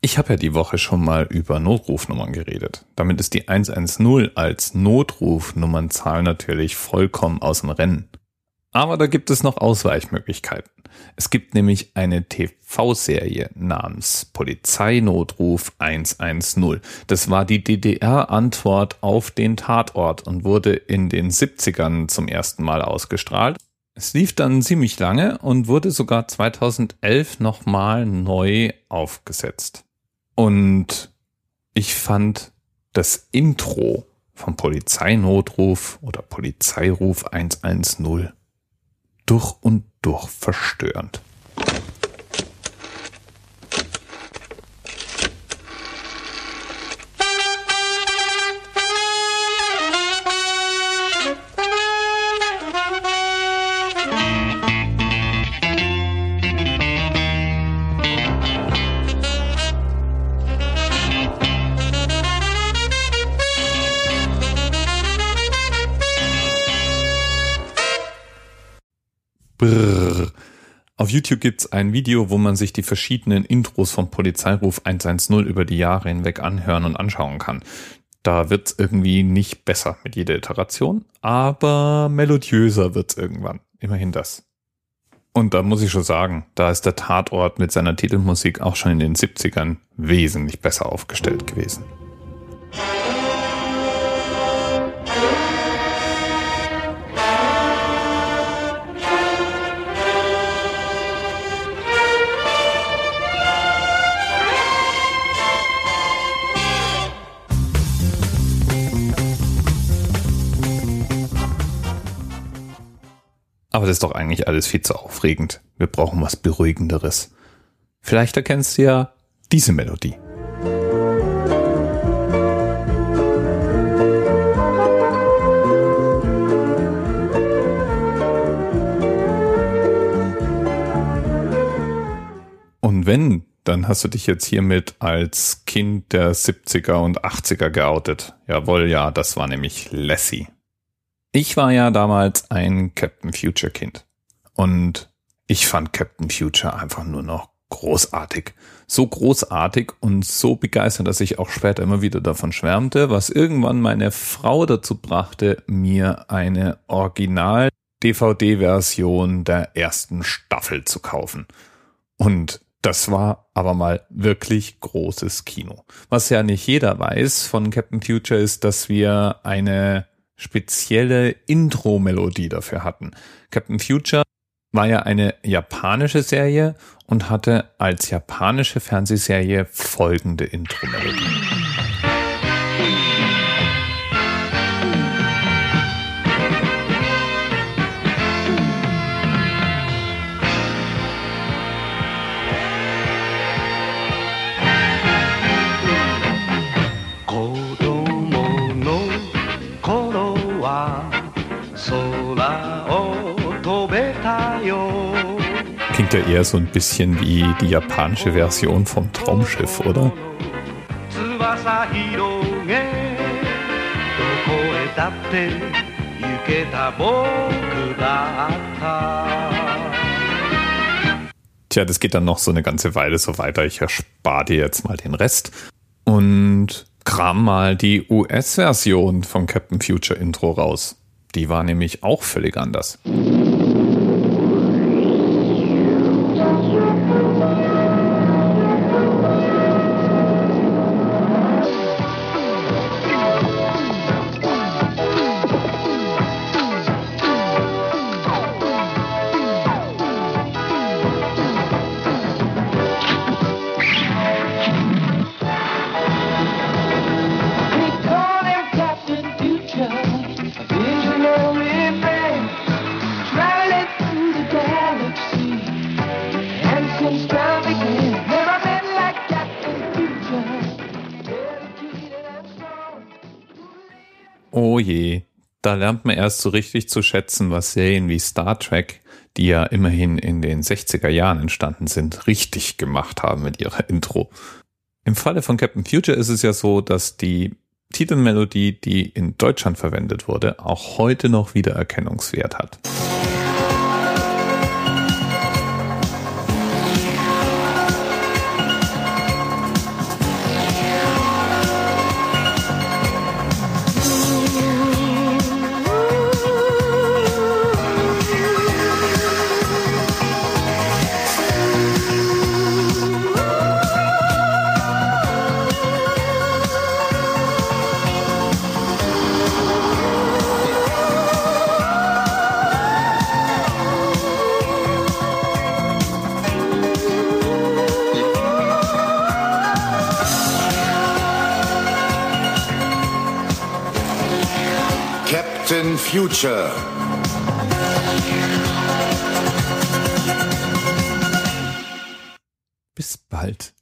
Ich habe ja die Woche schon mal über Notrufnummern geredet. Damit ist die 110 als Notrufnummernzahl natürlich vollkommen aus dem Rennen. Aber da gibt es noch Ausweichmöglichkeiten. Es gibt nämlich eine TV-Serie namens Polizeinotruf 110. Das war die DDR-Antwort auf den Tatort und wurde in den 70ern zum ersten Mal ausgestrahlt. Es lief dann ziemlich lange und wurde sogar 2011 nochmal neu aufgesetzt. Und ich fand das Intro vom Polizeinotruf oder Polizeiruf 110 durch und durch verstörend. Brrr. Auf YouTube gibt's ein Video, wo man sich die verschiedenen Intros von Polizeiruf 110 über die Jahre hinweg anhören und anschauen kann. Da wird's irgendwie nicht besser mit jeder Iteration, aber melodiöser wird's irgendwann. Immerhin das. Und da muss ich schon sagen, da ist der Tatort mit seiner Titelmusik auch schon in den 70ern wesentlich besser aufgestellt gewesen. Aber das ist doch eigentlich alles viel zu aufregend. Wir brauchen was Beruhigenderes. Vielleicht erkennst du ja diese Melodie. Und wenn, dann hast du dich jetzt hiermit als Kind der 70er und 80er geoutet. Jawohl, ja, das war nämlich Lassie. Ich war ja damals ein Captain Future Kind. Und ich fand Captain Future einfach nur noch großartig. So großartig und so begeistert, dass ich auch später immer wieder davon schwärmte, was irgendwann meine Frau dazu brachte, mir eine Original DVD-Version der ersten Staffel zu kaufen. Und das war aber mal wirklich großes Kino. Was ja nicht jeder weiß von Captain Future ist, dass wir eine spezielle Intro-Melodie dafür hatten. Captain Future war ja eine japanische Serie und hatte als japanische Fernsehserie folgende Intro-Melodie. Klingt ja eher so ein bisschen wie die japanische Version vom Traumschiff, oder? Tja, das geht dann noch so eine ganze Weile so weiter. Ich erspare dir jetzt mal den Rest und kram mal die US-Version von Captain Future Intro raus. Die war nämlich auch völlig anders. Oh je, da lernt man erst so richtig zu schätzen, was Serien wie Star Trek, die ja immerhin in den 60er Jahren entstanden sind, richtig gemacht haben mit ihrer Intro. Im Falle von Captain Future ist es ja so, dass die Titelmelodie, die in Deutschland verwendet wurde, auch heute noch Wiedererkennungswert hat. Captain Future. Bis bald.